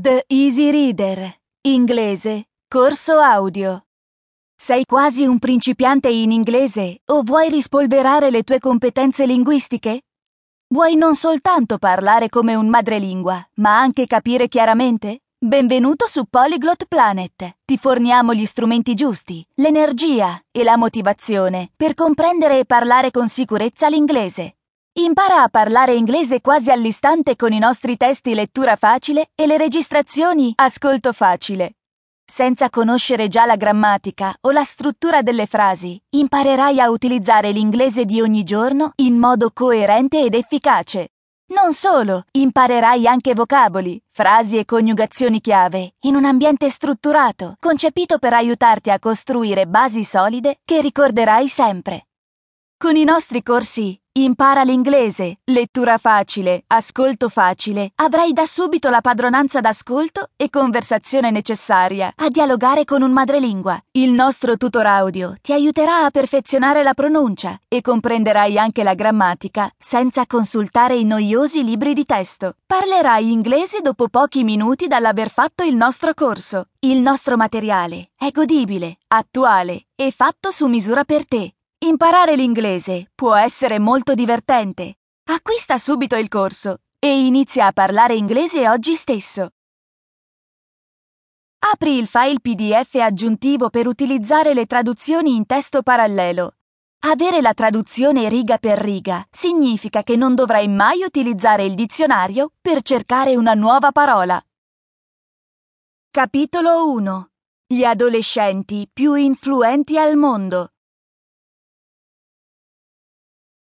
The Easy Reader, inglese, corso audio. Sei quasi un principiante in inglese o vuoi rispolverare le tue competenze linguistiche? Vuoi non soltanto parlare come un madrelingua, ma anche capire chiaramente? Benvenuto su Polyglot Planet. Ti forniamo gli strumenti giusti, l'energia e la motivazione per comprendere e parlare con sicurezza l'inglese. Impara a parlare inglese quasi all'istante con i nostri testi lettura facile e le registrazioni ascolto facile. Senza conoscere già la grammatica o la struttura delle frasi, imparerai a utilizzare l'inglese di ogni giorno in modo coerente ed efficace. Non solo, imparerai anche vocaboli, frasi e coniugazioni chiave in un ambiente strutturato, concepito per aiutarti a costruire basi solide che ricorderai sempre. Con i nostri corsi Impara l'inglese, lettura facile, ascolto facile. Avrai da subito la padronanza d'ascolto e conversazione necessaria a dialogare con un madrelingua. Il nostro tutor audio ti aiuterà a perfezionare la pronuncia e comprenderai anche la grammatica senza consultare i noiosi libri di testo. Parlerai inglese dopo pochi minuti dall'aver fatto il nostro corso. Il nostro materiale è godibile, attuale e fatto su misura per te. Imparare l'inglese può essere molto divertente. Acquista subito il corso e inizia a parlare inglese oggi stesso. Apri il file PDF aggiuntivo per utilizzare le traduzioni in testo parallelo. Avere la traduzione riga per riga significa che non dovrai mai utilizzare il dizionario per cercare una nuova parola. Capitolo 1 Gli adolescenti più influenti al mondo